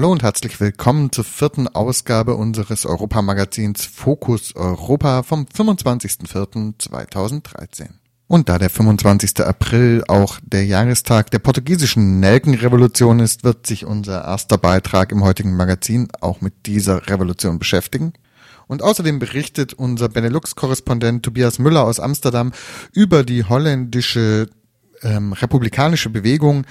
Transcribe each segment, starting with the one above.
Hallo und herzlich willkommen zur vierten Ausgabe unseres Europamagazins Fokus Europa vom 25.04.2013. Und da der 25. April auch der Jahrestag der portugiesischen Nelkenrevolution ist, wird sich unser erster Beitrag im heutigen Magazin auch mit dieser Revolution beschäftigen. Und außerdem berichtet unser Benelux-Korrespondent Tobias Müller aus Amsterdam über die holländische ähm, republikanische Bewegung,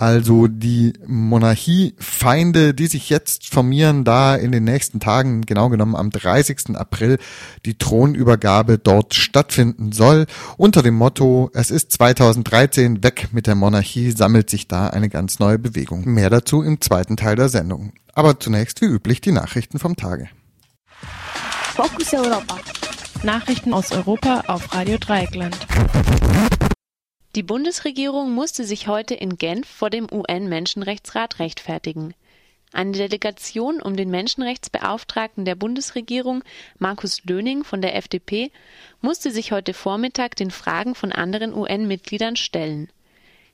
also die Monarchiefeinde, die sich jetzt formieren, da in den nächsten Tagen, genau genommen am 30. April, die Thronübergabe dort stattfinden soll. Unter dem Motto, es ist 2013, weg mit der Monarchie, sammelt sich da eine ganz neue Bewegung. Mehr dazu im zweiten Teil der Sendung. Aber zunächst wie üblich die Nachrichten vom Tage. Focus Europa. Nachrichten aus Europa auf Radio Dreieckland. Die Bundesregierung musste sich heute in Genf vor dem UN-Menschenrechtsrat rechtfertigen. Eine Delegation um den Menschenrechtsbeauftragten der Bundesregierung, Markus Löning von der FDP, musste sich heute Vormittag den Fragen von anderen UN-Mitgliedern stellen.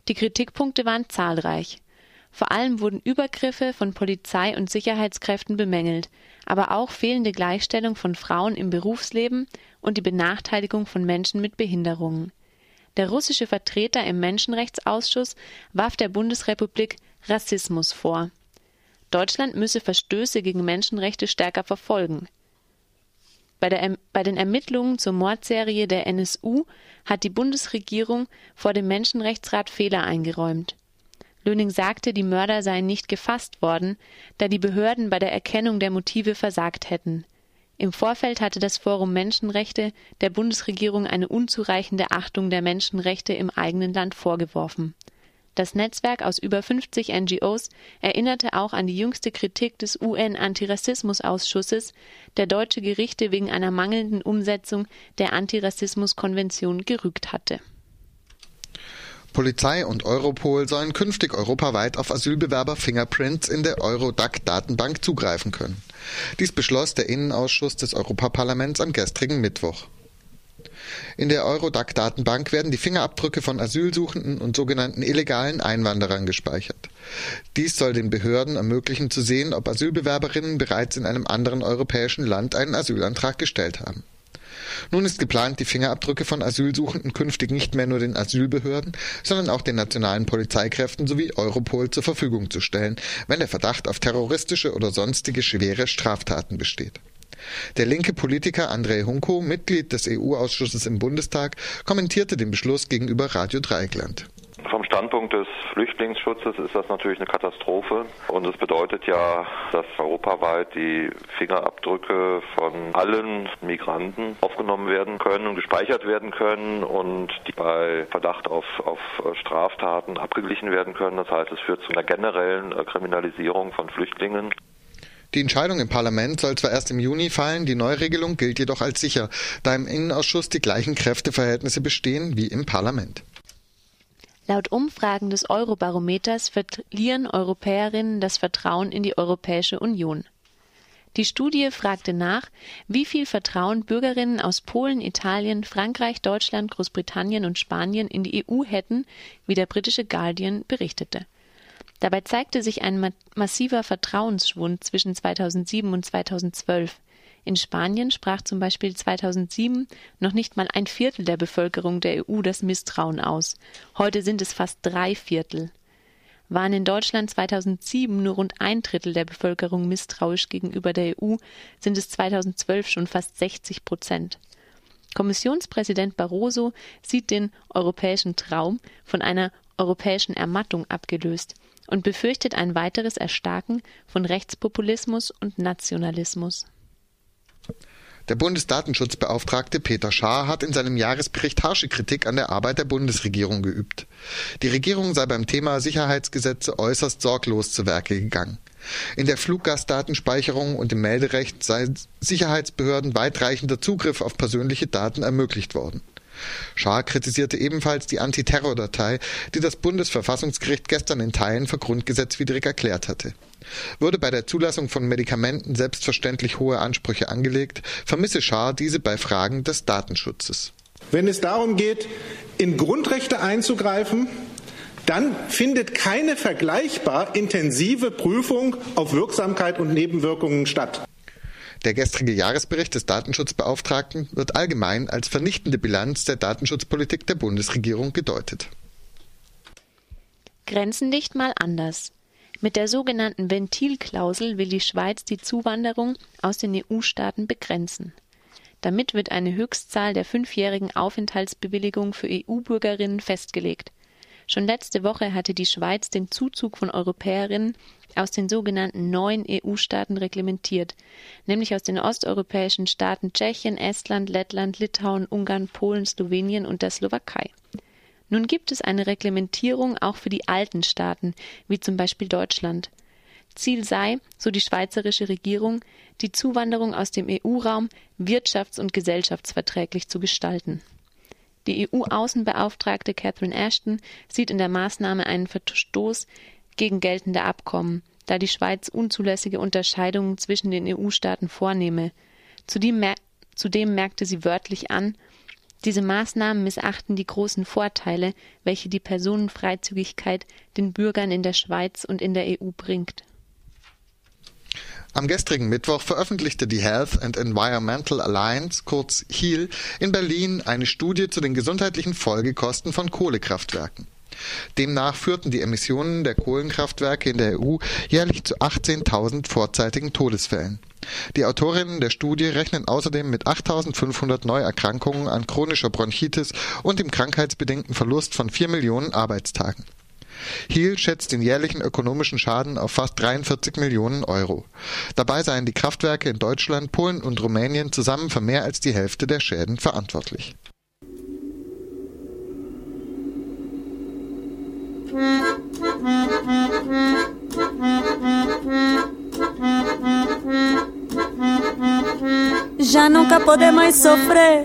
Die Kritikpunkte waren zahlreich. Vor allem wurden Übergriffe von Polizei und Sicherheitskräften bemängelt, aber auch fehlende Gleichstellung von Frauen im Berufsleben und die Benachteiligung von Menschen mit Behinderungen. Der russische Vertreter im Menschenrechtsausschuss warf der Bundesrepublik Rassismus vor. Deutschland müsse Verstöße gegen Menschenrechte stärker verfolgen. Bei, der, bei, den Ermittlungen zur Mordserie der NSU hat die Bundesregierung vor dem Menschenrechtsrat Fehler eingeräumt. Löning sagte, die Mörder seien nicht gefasst worden, da die Behörden bei der Erkennung der Motive versagt hätten. Im Vorfeld hatte das Forum Menschenrechte der Bundesregierung eine unzureichende Achtung der Menschenrechte im eigenen Land vorgeworfen. Das Netzwerk aus über 50 NGOs erinnerte auch an die jüngste Kritik des UN-Antirassismusausschusses, der deutsche Gerichte wegen einer mangelnden Umsetzung der Antirassismuskonvention gerügt hatte Polizei und Europol sollen künftig europaweit auf Asylbewerber-Fingerprints in der Eurodac-Datenbank zugreifen können. Dies beschloss der Innenausschuss des Europaparlaments am gestrigen Mittwoch. In der Eurodac-Datenbank werden die Fingerabdrücke von Asylsuchenden und sogenannten illegalen Einwanderern gespeichert. Dies soll den Behörden ermöglichen zu sehen, ob Asylbewerberinnen bereits in einem anderen europäischen Land einen Asylantrag gestellt haben. Nun ist geplant, die Fingerabdrücke von Asylsuchenden künftig nicht mehr nur den Asylbehörden, sondern auch den nationalen Polizeikräften sowie Europol zur Verfügung zu stellen, wenn der Verdacht auf terroristische oder sonstige schwere Straftaten besteht. Der linke Politiker Andrei Hunko, Mitglied des EU-Ausschusses im Bundestag, kommentierte den Beschluss gegenüber Radio Dreieckland. Vom Standpunkt des Flüchtlingsschutzes ist das natürlich eine Katastrophe und es bedeutet ja, dass europaweit die Fingerabdrücke von allen Migranten aufgenommen werden können und gespeichert werden können und die bei Verdacht auf, auf Straftaten abgeglichen werden können. Das heißt, es führt zu einer generellen Kriminalisierung von Flüchtlingen. Die Entscheidung im Parlament soll zwar erst im Juni fallen, die Neuregelung gilt jedoch als sicher, da im Innenausschuss die gleichen Kräfteverhältnisse bestehen wie im Parlament. Laut Umfragen des Eurobarometers verlieren Europäerinnen das Vertrauen in die Europäische Union. Die Studie fragte nach, wie viel Vertrauen Bürgerinnen aus Polen, Italien, Frankreich, Deutschland, Großbritannien und Spanien in die EU hätten, wie der britische Guardian berichtete. Dabei zeigte sich ein massiver Vertrauensschwund zwischen 2007 und 2012. In Spanien sprach zum Beispiel 2007 noch nicht mal ein Viertel der Bevölkerung der EU das Misstrauen aus. Heute sind es fast drei Viertel. Waren in Deutschland 2007 nur rund ein Drittel der Bevölkerung misstrauisch gegenüber der EU, sind es 2012 schon fast 60 Prozent. Kommissionspräsident Barroso sieht den europäischen Traum von einer europäischen Ermattung abgelöst und befürchtet ein weiteres Erstarken von Rechtspopulismus und Nationalismus. Der Bundesdatenschutzbeauftragte Peter Schaar hat in seinem Jahresbericht harsche Kritik an der Arbeit der Bundesregierung geübt. Die Regierung sei beim Thema Sicherheitsgesetze äußerst sorglos zu Werke gegangen. In der Fluggastdatenspeicherung und im Melderecht sei Sicherheitsbehörden weitreichender Zugriff auf persönliche Daten ermöglicht worden. Schaar kritisierte ebenfalls die Antiterrordatei, die das Bundesverfassungsgericht gestern in Teilen für grundgesetzwidrig erklärt hatte. Würde bei der Zulassung von Medikamenten selbstverständlich hohe Ansprüche angelegt, vermisse Schaar diese bei Fragen des Datenschutzes. Wenn es darum geht, in Grundrechte einzugreifen, dann findet keine vergleichbar intensive Prüfung auf Wirksamkeit und Nebenwirkungen statt. Der gestrige Jahresbericht des Datenschutzbeauftragten wird allgemein als vernichtende Bilanz der Datenschutzpolitik der Bundesregierung gedeutet. Grenzendicht mal anders. Mit der sogenannten Ventilklausel will die Schweiz die Zuwanderung aus den EU-Staaten begrenzen. Damit wird eine Höchstzahl der fünfjährigen Aufenthaltsbewilligung für EU-Bürgerinnen festgelegt. Schon letzte Woche hatte die Schweiz den Zuzug von Europäerinnen aus den sogenannten neuen EU-Staaten reglementiert, nämlich aus den osteuropäischen Staaten Tschechien, Estland, Lettland, Litauen, Ungarn, Polen, Slowenien und der Slowakei. Nun gibt es eine Reglementierung auch für die alten Staaten, wie zum Beispiel Deutschland. Ziel sei, so die schweizerische Regierung, die Zuwanderung aus dem EU-Raum wirtschafts- und gesellschaftsverträglich zu gestalten. Die EU-Außenbeauftragte Catherine Ashton sieht in der Maßnahme einen Verstoß gegen geltende Abkommen, da die Schweiz unzulässige Unterscheidungen zwischen den EU-Staaten vornehme. Zudem, mer zudem merkte sie wörtlich an, diese Maßnahmen missachten die großen Vorteile, welche die Personenfreizügigkeit den Bürgern in der Schweiz und in der EU bringt. Am gestrigen Mittwoch veröffentlichte die Health and Environmental Alliance, kurz HEAL, in Berlin eine Studie zu den gesundheitlichen Folgekosten von Kohlekraftwerken. Demnach führten die Emissionen der Kohlenkraftwerke in der EU jährlich zu 18.000 vorzeitigen Todesfällen. Die Autorinnen der Studie rechnen außerdem mit 8.500 Neuerkrankungen an chronischer Bronchitis und dem krankheitsbedingten Verlust von 4 Millionen Arbeitstagen. Hiel schätzt den jährlichen ökonomischen Schaden auf fast 43 Millionen Euro. Dabei seien die Kraftwerke in Deutschland, Polen und Rumänien zusammen für mehr als die Hälfte der Schäden verantwortlich. Já nunca poder mais sofrer,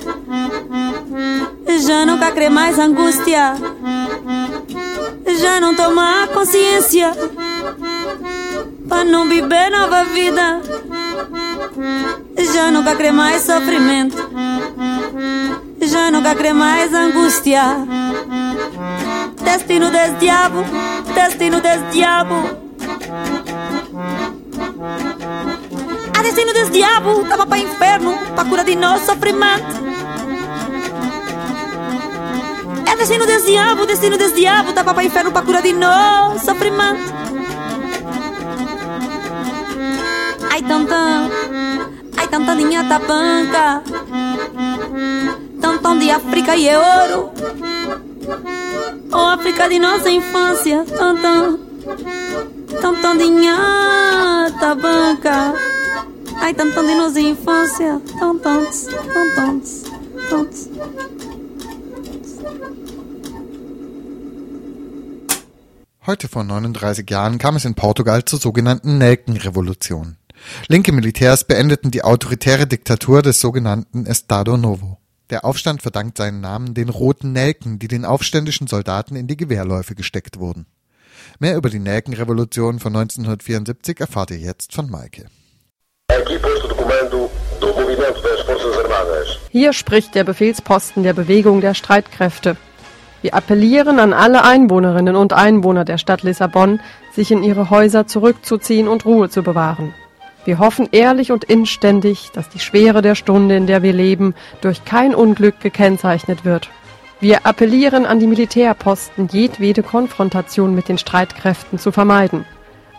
já nunca crer mais angústia, já não tomar consciência, para não viver nova vida, já nunca crer mais sofrimento, já nunca crer mais angústia. Destino des diabo, destino des diabo. A destino des diabo tava para inferno, para cura de nosso sofrimento. Destino des diabo, destino des diabo tava para inferno, para cura de nosso sofrimento. Ai tanta, ai tanta linha da banca, tantão de África e é ouro. Oh África de nossa infância, tantão, tantão de nhata banca. Ai, tantão de nossa infância, tão tantos, tão Heute vor 39 Jahren kam es in Portugal zur sogenannten Nelkenrevolution. Linke Militärs beendeten die autoritäre Diktatur des sogenannten Estado Novo. Der Aufstand verdankt seinen Namen den roten Nelken, die den aufständischen Soldaten in die Gewehrläufe gesteckt wurden. Mehr über die Nelkenrevolution von 1974 erfahrt ihr jetzt von Maike. Hier spricht der Befehlsposten der Bewegung der Streitkräfte. Wir appellieren an alle Einwohnerinnen und Einwohner der Stadt Lissabon, sich in ihre Häuser zurückzuziehen und Ruhe zu bewahren. Wir hoffen ehrlich und inständig, dass die Schwere der Stunde, in der wir leben, durch kein Unglück gekennzeichnet wird. Wir appellieren an die Militärposten, jedwede Konfrontation mit den Streitkräften zu vermeiden.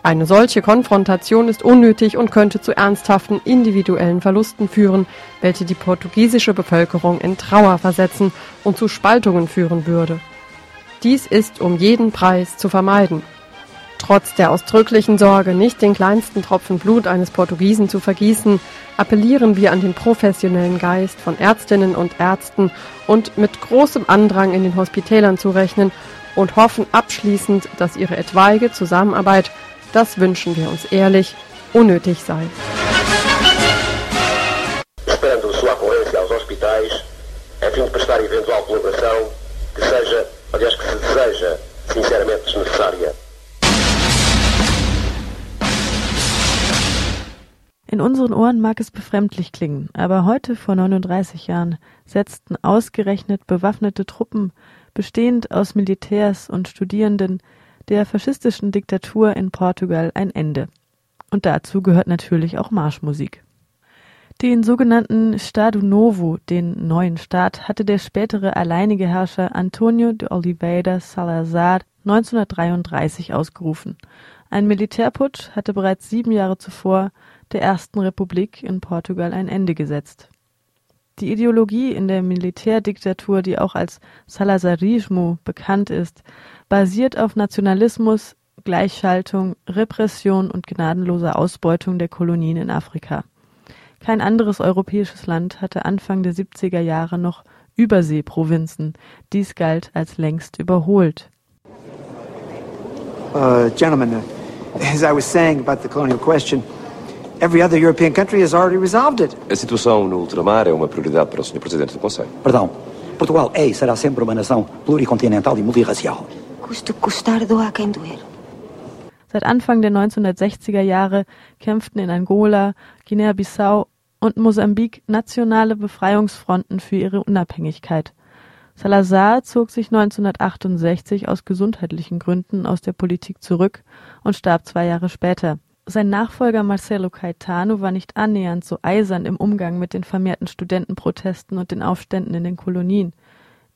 Eine solche Konfrontation ist unnötig und könnte zu ernsthaften individuellen Verlusten führen, welche die portugiesische Bevölkerung in Trauer versetzen und zu Spaltungen führen würde. Dies ist um jeden Preis zu vermeiden. Trotz der ausdrücklichen Sorge, nicht den kleinsten Tropfen Blut eines Portugiesen zu vergießen, appellieren wir an den professionellen Geist von Ärztinnen und Ärzten und mit großem Andrang in den Hospitälern zu rechnen und hoffen abschließend, dass ihre etwaige Zusammenarbeit das wünschen wir uns ehrlich, unnötig sei. In unseren Ohren mag es befremdlich klingen, aber heute vor 39 Jahren setzten ausgerechnet bewaffnete Truppen, bestehend aus Militärs und Studierenden, der faschistischen Diktatur in Portugal ein Ende. Und dazu gehört natürlich auch Marschmusik. Den sogenannten Estado Novo, den neuen Staat, hatte der spätere alleinige Herrscher Antonio de Oliveira Salazar 1933 ausgerufen. Ein Militärputsch hatte bereits sieben Jahre zuvor der ersten Republik in Portugal ein Ende gesetzt. Die Ideologie in der Militärdiktatur, die auch als Salazarismo bekannt ist, basiert auf Nationalismus, Gleichschaltung, Repression und gnadenloser Ausbeutung der Kolonien in Afrika. Kein anderes europäisches Land hatte Anfang der 70er Jahre noch Überseeprovinzen. Dies galt als längst überholt. Uh, gentlemen, as I was saying about the colonial question, Every other European country has already resolved it. A situação no ultramar é uma prioridade para o Sr. Presidente do Conselho. Perdão. Portugal é e será sempre uma nação pluricontinental e multirracial. Custe custar doa quem doer. Seit Anfang der 1960er Jahre kämpften in Angola, Guinea-Bissau und Mosambik nationale Befreiungsfronten für ihre Unabhängigkeit. Salazar zog sich 1968 aus gesundheitlichen Gründen aus der Politik zurück und starb zwei Jahre später. Sein Nachfolger Marcelo Caetano war nicht annähernd so eisern im Umgang mit den vermehrten Studentenprotesten und den Aufständen in den Kolonien.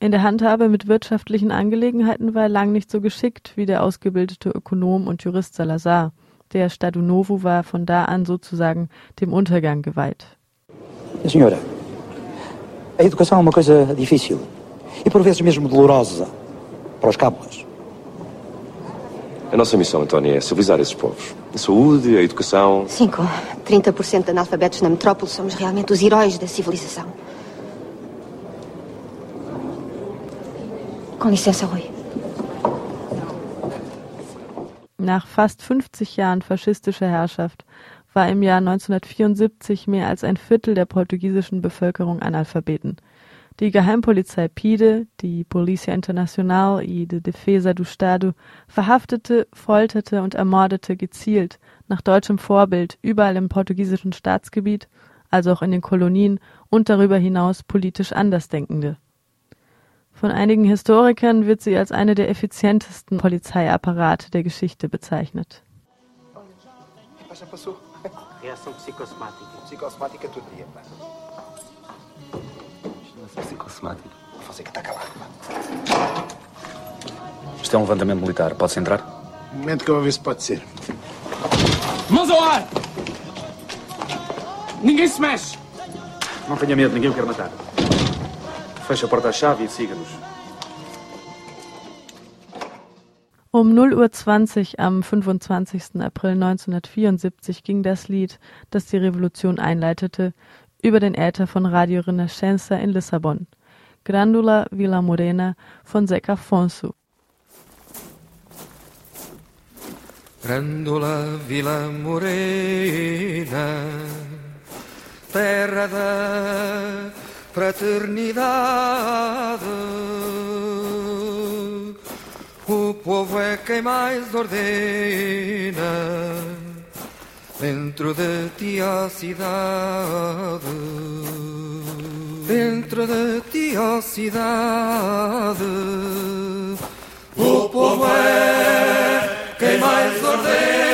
In der Handhabe mit wirtschaftlichen Angelegenheiten war er lang nicht so geschickt wie der ausgebildete Ökonom und Jurist Salazar. Der Estado Novo war von da an sozusagen dem Untergang geweiht. Senhora, a educação é uma coisa difícil e por vezes mesmo dolorosa para os cabos. A nossa missão, Antónia, é civilizar esses povos. A saúde, a educação. Sim, com 30% de analfabetos na metrópole, somos realmente os heróis da civilização. Com licença, Rui. Nach fast 50 Jahren faschistischer Herrschaft war im Jahr 1974 mehr als ein Viertel der portugiesischen Bevölkerung Analphabeten. Die Geheimpolizei PIDE, die Polícia Internacional e de Defesa do Estado, verhaftete, folterte und ermordete gezielt, nach deutschem Vorbild, überall im portugiesischen Staatsgebiet, also auch in den Kolonien und darüber hinaus politisch Andersdenkende. Von einigen Historikern wird sie als eine der effizientesten Polizeiapparate der Geschichte bezeichnet. Reação psicossomática. Psicossomática todo dia, pá. Psicossomática. Você que está calado, pá. Isto é um levantamento militar. Pode-se entrar? Um momento que eu vou ver se pode ser. Mãos ao ar! Ninguém se mexe! Não tenha medo, ninguém o quer matar. Feche a porta à chave e siga-nos. Um 0.20 Uhr am 25. April 1974 ging das Lied, das die Revolution einleitete, über den Äther von Radio Renascença in Lissabon. Grandula Vila Morena von Zeca Afonso. Grândola Vila Morena, terra da fraternidade. O povo é quem mais ordena dentro de ti a cidade. Dentro de ti a cidade. O povo é quem mais ordena.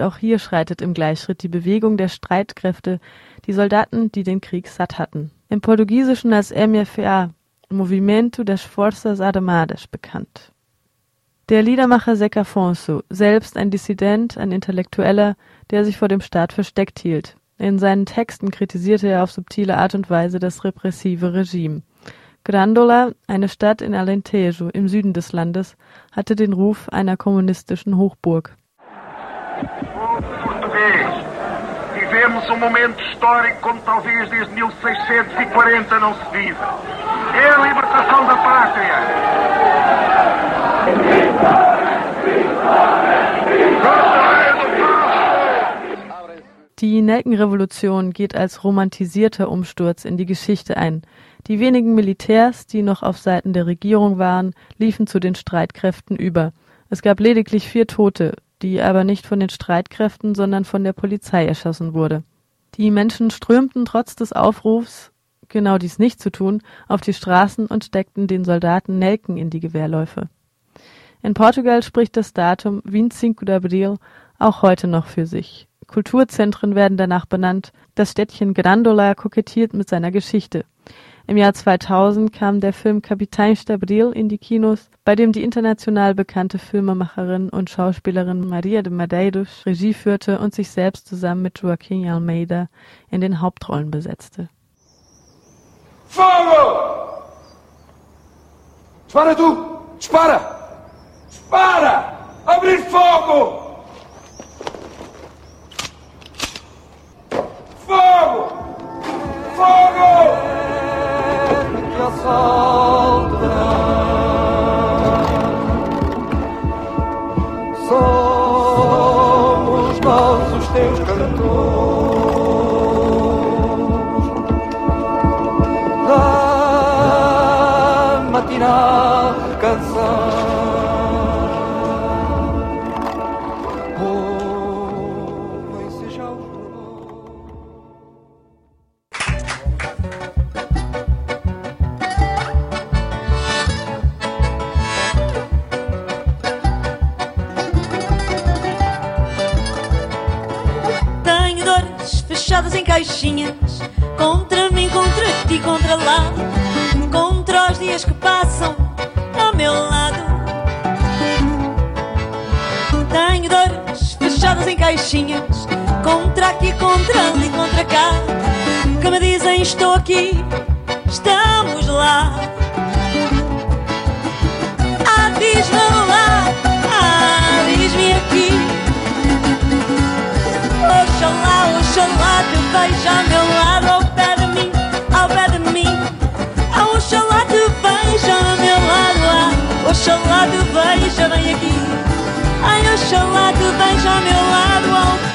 Auch hier schreitet im Gleichschritt die Bewegung der Streitkräfte, die Soldaten, die den Krieg satt hatten. Im Portugiesischen als MFA, Movimento das Forças Armadas, bekannt. Der Liedermacher Zeca Afonso, selbst ein Dissident, ein Intellektueller, der sich vor dem Staat versteckt hielt. In seinen Texten kritisierte er auf subtile Art und Weise das repressive Regime. Grandola, eine Stadt in Alentejo im Süden des Landes, hatte den Ruf einer kommunistischen Hochburg. Vivemos um momento histórico como talvez desde 1640 não se vive. É a libertação da pátria. Die Nelkenrevolution geht als romantisierter Umsturz in die Geschichte ein. Die wenigen Militärs, die noch auf Seiten der Regierung waren, liefen zu den Streitkräften über. Es gab lediglich vier Tote, die aber nicht von den Streitkräften, sondern von der Polizei erschossen wurde. Die Menschen strömten trotz des Aufrufs, genau dies nicht zu tun, auf die Straßen und steckten den Soldaten Nelken in die Gewehrläufe. In Portugal spricht das Datum 25 de Abril auch heute noch für sich. Kulturzentren werden danach benannt. Das Städtchen Grandola kokettiert mit seiner Geschichte. Im Jahr 2000 kam der Film Capitães de Abril in die Kinos, bei dem die international bekannte Filmemacherin und Schauspielerin Maria de Medeiros Regie führte und sich selbst zusammen mit Joaquim Almeida in den Hauptrollen besetzte. Fogo! Dispara tu! Dispara! Dispara! Abrir fogo! Fogo! Fogo! Que caixinhas Contra mim, contra ti, contra lá Contra os dias que passam ao meu lado. Tenho dores fechadas em caixinhas Contra aqui, contra ali, contra cá Que me dizem estou aqui, estamos lá. Ah, diz-me lá, ah, diz-me Oxalá, oxalá te veja ao meu lado, ao pé de mim, ao pé de mim. Oxalá te veja ao meu lado, ah, oxalá te veja bem aqui. Ai, oxalá te veja ao meu lado,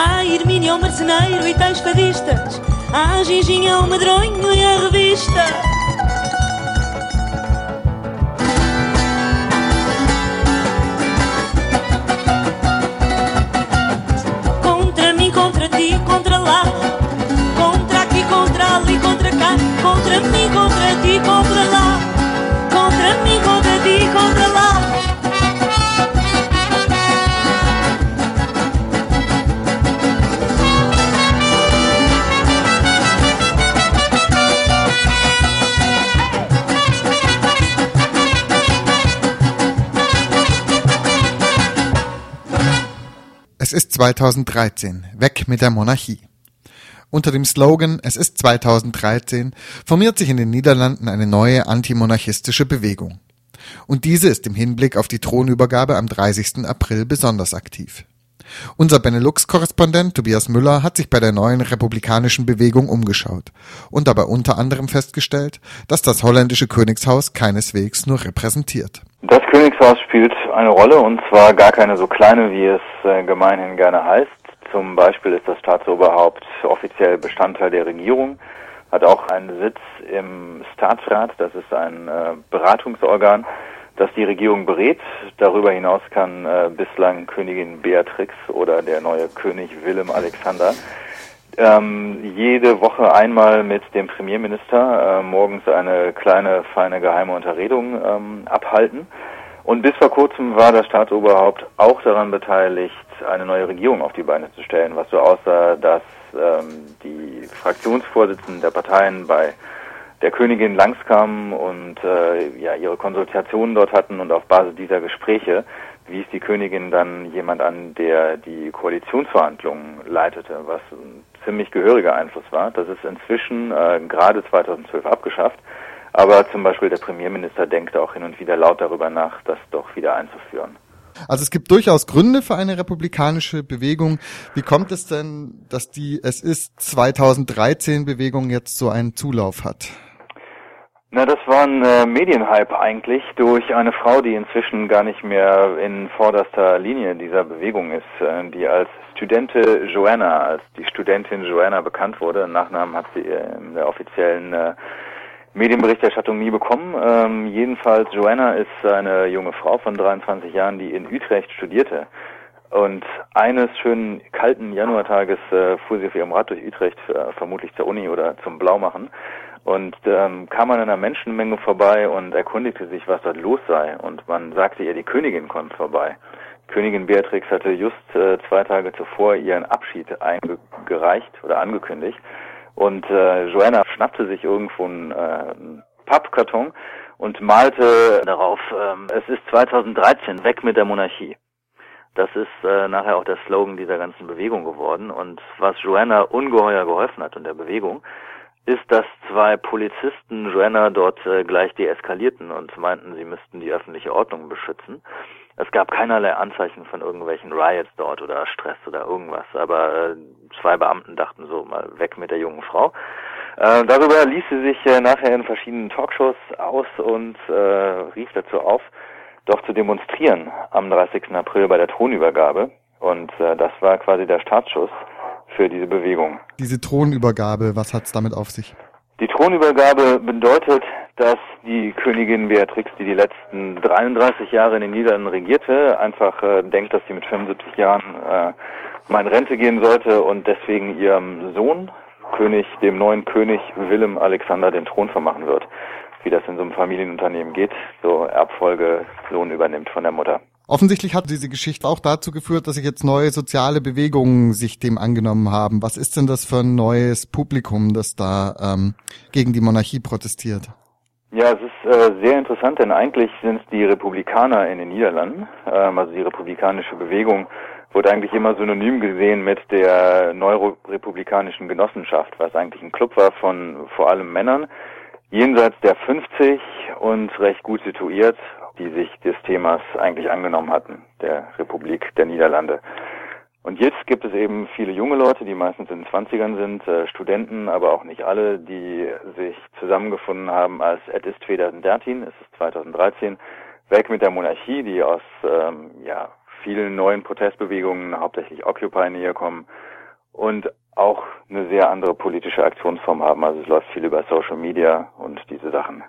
A Hermínio, ao marceneiro e tais fadistas. A Ginginha, ao madronho e à revista. 2013. Weg mit der Monarchie. Unter dem Slogan Es ist 2013 formiert sich in den Niederlanden eine neue antimonarchistische Bewegung. Und diese ist im Hinblick auf die Thronübergabe am 30. April besonders aktiv. Unser Benelux-Korrespondent Tobias Müller hat sich bei der neuen republikanischen Bewegung umgeschaut und dabei unter anderem festgestellt, dass das holländische Königshaus keineswegs nur repräsentiert. Das Königshaus spielt eine Rolle und zwar gar keine so kleine, wie es äh, gemeinhin gerne heißt. Zum Beispiel ist das Staatsoberhaupt offiziell Bestandteil der Regierung, hat auch einen Sitz im Staatsrat, das ist ein äh, Beratungsorgan, das die Regierung berät. Darüber hinaus kann äh, bislang Königin Beatrix oder der neue König Willem Alexander ähm, jede Woche einmal mit dem Premierminister äh, morgens eine kleine, feine geheime Unterredung ähm, abhalten. Und bis vor kurzem war das Staatsoberhaupt auch daran beteiligt, eine neue Regierung auf die Beine zu stellen, was so aussah, dass ähm, die Fraktionsvorsitzenden der Parteien bei der Königin langskamen und äh, ja ihre Konsultationen dort hatten und auf Basis dieser Gespräche wies die Königin dann jemand an, der die Koalitionsverhandlungen leitete, was ein ziemlich gehöriger Einfluss war. Das ist inzwischen äh, gerade 2012 abgeschafft. Aber zum Beispiel der Premierminister denkt auch hin und wieder laut darüber nach, das doch wieder einzuführen. Also es gibt durchaus Gründe für eine republikanische Bewegung. Wie kommt es denn, dass die Es ist 2013 Bewegung jetzt so einen Zulauf hat? Na, das war ein äh, Medienhype eigentlich durch eine Frau, die inzwischen gar nicht mehr in vorderster Linie dieser Bewegung ist, äh, die als Studente Joanna, als die Studentin Joanna bekannt wurde. Nachnamen hat sie in der offiziellen äh, Medienberichterstattung nie bekommen. Ähm, jedenfalls Joanna ist eine junge Frau von 23 Jahren, die in Utrecht studierte. Und eines schönen kalten Januartages äh, fuhr sie auf ihrem Rad durch Utrecht, äh, vermutlich zur Uni oder zum Blaumachen und ähm, kam an einer Menschenmenge vorbei und erkundigte sich, was dort los sei. Und man sagte ihr, die Königin kommt vorbei. Königin Beatrix hatte just äh, zwei Tage zuvor ihren Abschied eingereicht oder angekündigt. Und äh, Joanna schnappte sich irgendwo einen, äh, Pappkarton und malte darauf, ähm, es ist 2013, weg mit der Monarchie. Das ist äh, nachher auch der Slogan dieser ganzen Bewegung geworden. Und was Joanna ungeheuer geholfen hat und der Bewegung, ist, dass zwei Polizisten Joanna dort äh, gleich deeskalierten und meinten, sie müssten die öffentliche Ordnung beschützen. Es gab keinerlei Anzeichen von irgendwelchen Riots dort oder Stress oder irgendwas, aber äh, zwei Beamten dachten so mal weg mit der jungen Frau. Äh, darüber ließ sie sich äh, nachher in verschiedenen Talkshows aus und äh, rief dazu auf, doch zu demonstrieren am 30. April bei der Thronübergabe. Und äh, das war quasi der Startschuss für diese Bewegung. Diese Thronübergabe, was hat's damit auf sich? Die Thronübergabe bedeutet, dass die Königin Beatrix, die die letzten 33 Jahre in den Niederlanden regierte, einfach äh, denkt, dass sie mit 75 Jahren äh, mal in Rente gehen sollte und deswegen ihrem Sohn, König, dem neuen König Willem Alexander, den Thron vermachen wird. Wie das in so einem Familienunternehmen geht, so Erbfolge Sohn übernimmt von der Mutter. Offensichtlich hat diese Geschichte auch dazu geführt, dass sich jetzt neue soziale Bewegungen sich dem angenommen haben. Was ist denn das für ein neues Publikum, das da ähm, gegen die Monarchie protestiert? Ja, es ist äh, sehr interessant, denn eigentlich sind es die Republikaner in den Niederlanden, ähm, also die republikanische Bewegung wurde eigentlich immer synonym gesehen mit der neurorepublikanischen Genossenschaft, was eigentlich ein Club war von vor allem Männern, jenseits der 50 und recht gut situiert die sich des Themas eigentlich angenommen hatten, der Republik der Niederlande. Und jetzt gibt es eben viele junge Leute, die meistens in den 20ern sind, äh, Studenten, aber auch nicht alle, die sich zusammengefunden haben als Et ist 2013, es ist 2013, weg mit der Monarchie, die aus ähm, ja, vielen neuen Protestbewegungen, hauptsächlich Occupy näher kommen. Und auch eine sehr andere politische Aktionsform haben. Also es läuft viel über Social Media und diese Sachen.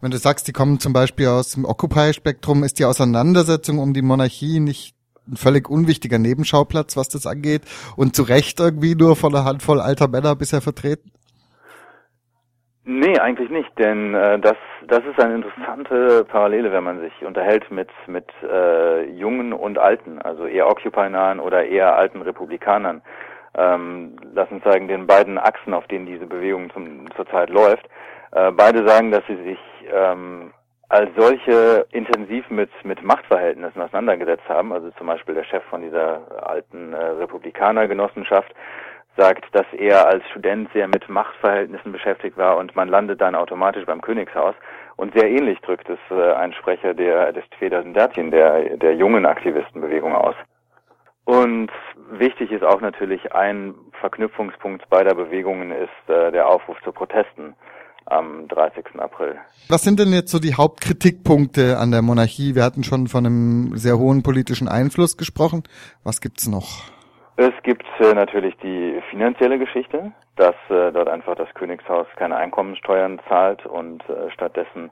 Wenn du sagst, die kommen zum Beispiel aus dem Occupy-Spektrum, ist die Auseinandersetzung um die Monarchie nicht ein völlig unwichtiger Nebenschauplatz, was das angeht und zu Recht irgendwie nur von einer Handvoll alter Männer bisher vertreten? Nee, eigentlich nicht, denn äh, das das ist eine interessante Parallele, wenn man sich unterhält mit mit äh, jungen und alten, also eher Occupy-nahen oder eher alten Republikanern. Ähm, lass uns sagen, den beiden Achsen, auf denen diese Bewegung zum, zurzeit läuft. Äh, beide sagen, dass sie sich ähm, als solche intensiv mit, mit Machtverhältnissen auseinandergesetzt haben. Also zum Beispiel der Chef von dieser alten äh, Republikanergenossenschaft sagt, dass er als Student sehr mit Machtverhältnissen beschäftigt war und man landet dann automatisch beim Königshaus. Und sehr ähnlich drückt es äh, ein Sprecher der, des Tvedersen Dertin, der, der jungen Aktivistenbewegung aus. Wichtig ist auch natürlich ein Verknüpfungspunkt beider Bewegungen ist äh, der Aufruf zu Protesten am 30. April. Was sind denn jetzt so die Hauptkritikpunkte an der Monarchie? Wir hatten schon von einem sehr hohen politischen Einfluss gesprochen. Was gibt's noch? Es gibt äh, natürlich die finanzielle Geschichte, dass äh, dort einfach das Königshaus keine Einkommensteuern zahlt und äh, stattdessen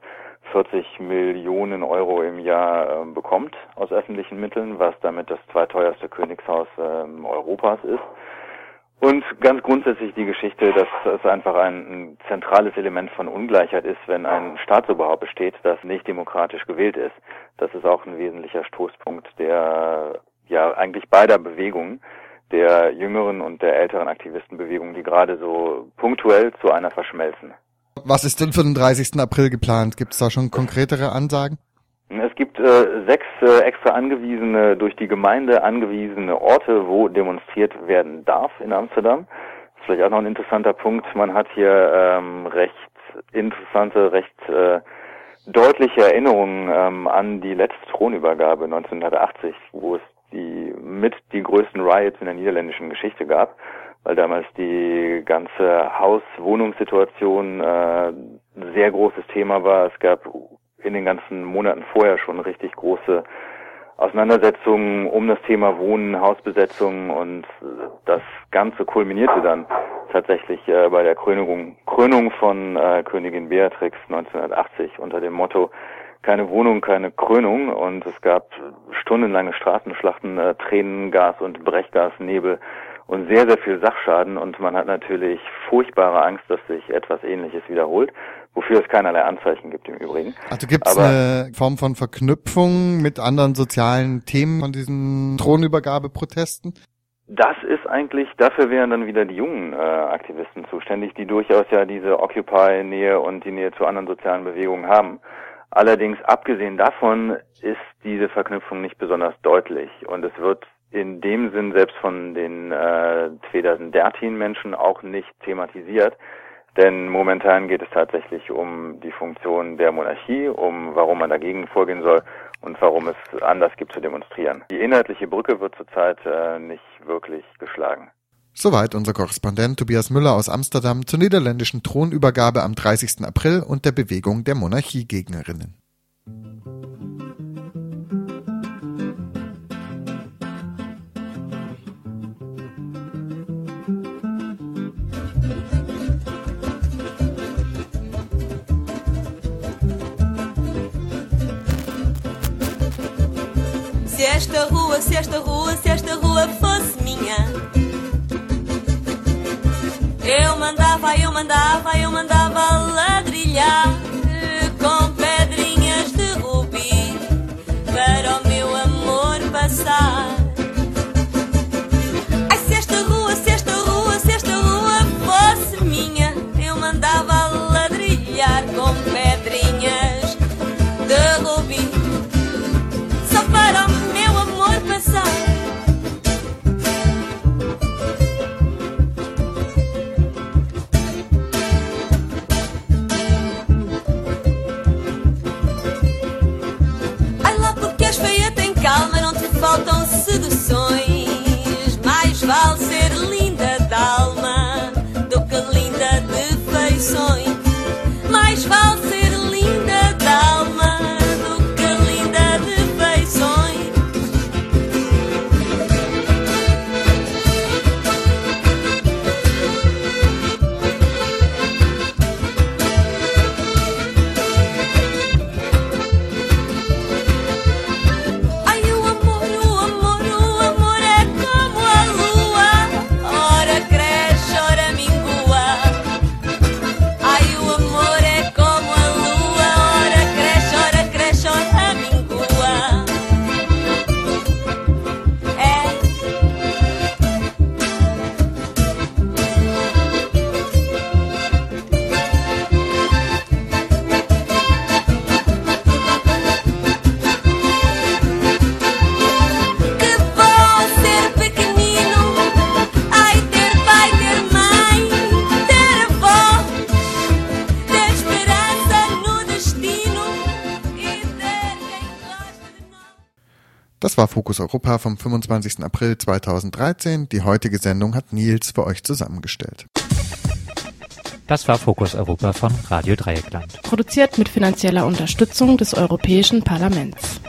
40 Millionen Euro im Jahr äh, bekommt aus öffentlichen Mitteln, was damit das zweiteuerste Königshaus äh, Europas ist. Und ganz grundsätzlich die Geschichte, dass es einfach ein, ein, zentrales Element von Ungleichheit ist, wenn ein Staatsoberhaupt besteht, das nicht demokratisch gewählt ist. Das ist auch ein wesentlicher Stoßpunkt der ja eigentlich beider Bewegungen, der jüngeren und der älteren Aktivistenbewegung, die gerade so punktuell zu einer verschmelzen. Was ist denn für den 30. April geplant? Gibt es da schon konkretere Ansagen? Es gibt äh, sechs äh, extra angewiesene, durch die Gemeinde angewiesene Orte, wo demonstriert werden darf in Amsterdam. Das ist vielleicht auch noch ein interessanter Punkt. Man hat hier ähm, recht interessante, recht äh, deutliche Erinnerungen ähm, an die letzte Thronübergabe 1980, wo es die mit die größten Riots in der niederländischen Geschichte gab, weil damals die ganze Haus-Wohnungssituation äh, sehr großes Thema war. Es gab in den ganzen Monaten vorher schon richtig große Auseinandersetzungen um das Thema Wohnen, Hausbesetzung und das Ganze kulminierte dann tatsächlich äh, bei der Krönung, Krönung von äh, Königin Beatrix 1980 unter dem Motto keine Wohnung, keine Krönung und es gab stundenlange Straßenschlachten, äh, Tränen, Gas und Brechgasnebel und sehr, sehr viel Sachschaden und man hat natürlich furchtbare Angst, dass sich etwas ähnliches wiederholt wofür es keinerlei Anzeichen gibt im Übrigen. Also gibt es eine Form von Verknüpfung mit anderen sozialen Themen von diesen Thronübergabeprotesten? Das ist eigentlich, dafür wären dann wieder die jungen äh, Aktivisten zuständig, die durchaus ja diese Occupy-Nähe und die Nähe zu anderen sozialen Bewegungen haben. Allerdings, abgesehen davon, ist diese Verknüpfung nicht besonders deutlich und es wird in dem Sinn selbst von den äh, Tvedersen Dertin Menschen auch nicht thematisiert. Denn momentan geht es tatsächlich um die Funktion der Monarchie, um warum man dagegen vorgehen soll und warum es anders gibt zu demonstrieren. Die inhaltliche Brücke wird zurzeit äh, nicht wirklich geschlagen. Soweit unser Korrespondent Tobias Müller aus Amsterdam zur niederländischen Thronübergabe am 30. April und der Bewegung der Monarchiegegnerinnen. Se esta rua, se esta rua fosse minha. Eu mandava, eu mandava, eu mandava ladrilhar com pedrinhas de rubi para o meu amor passar. Ai, se esta rua, se esta rua, se esta rua fosse minha, eu mandava ladrilhar com pedrinhas Fokus Europa vom 25. April 2013. Die heutige Sendung hat Nils für euch zusammengestellt. Das war Fokus Europa von Radio Dreieckland. Produziert mit finanzieller Unterstützung des Europäischen Parlaments.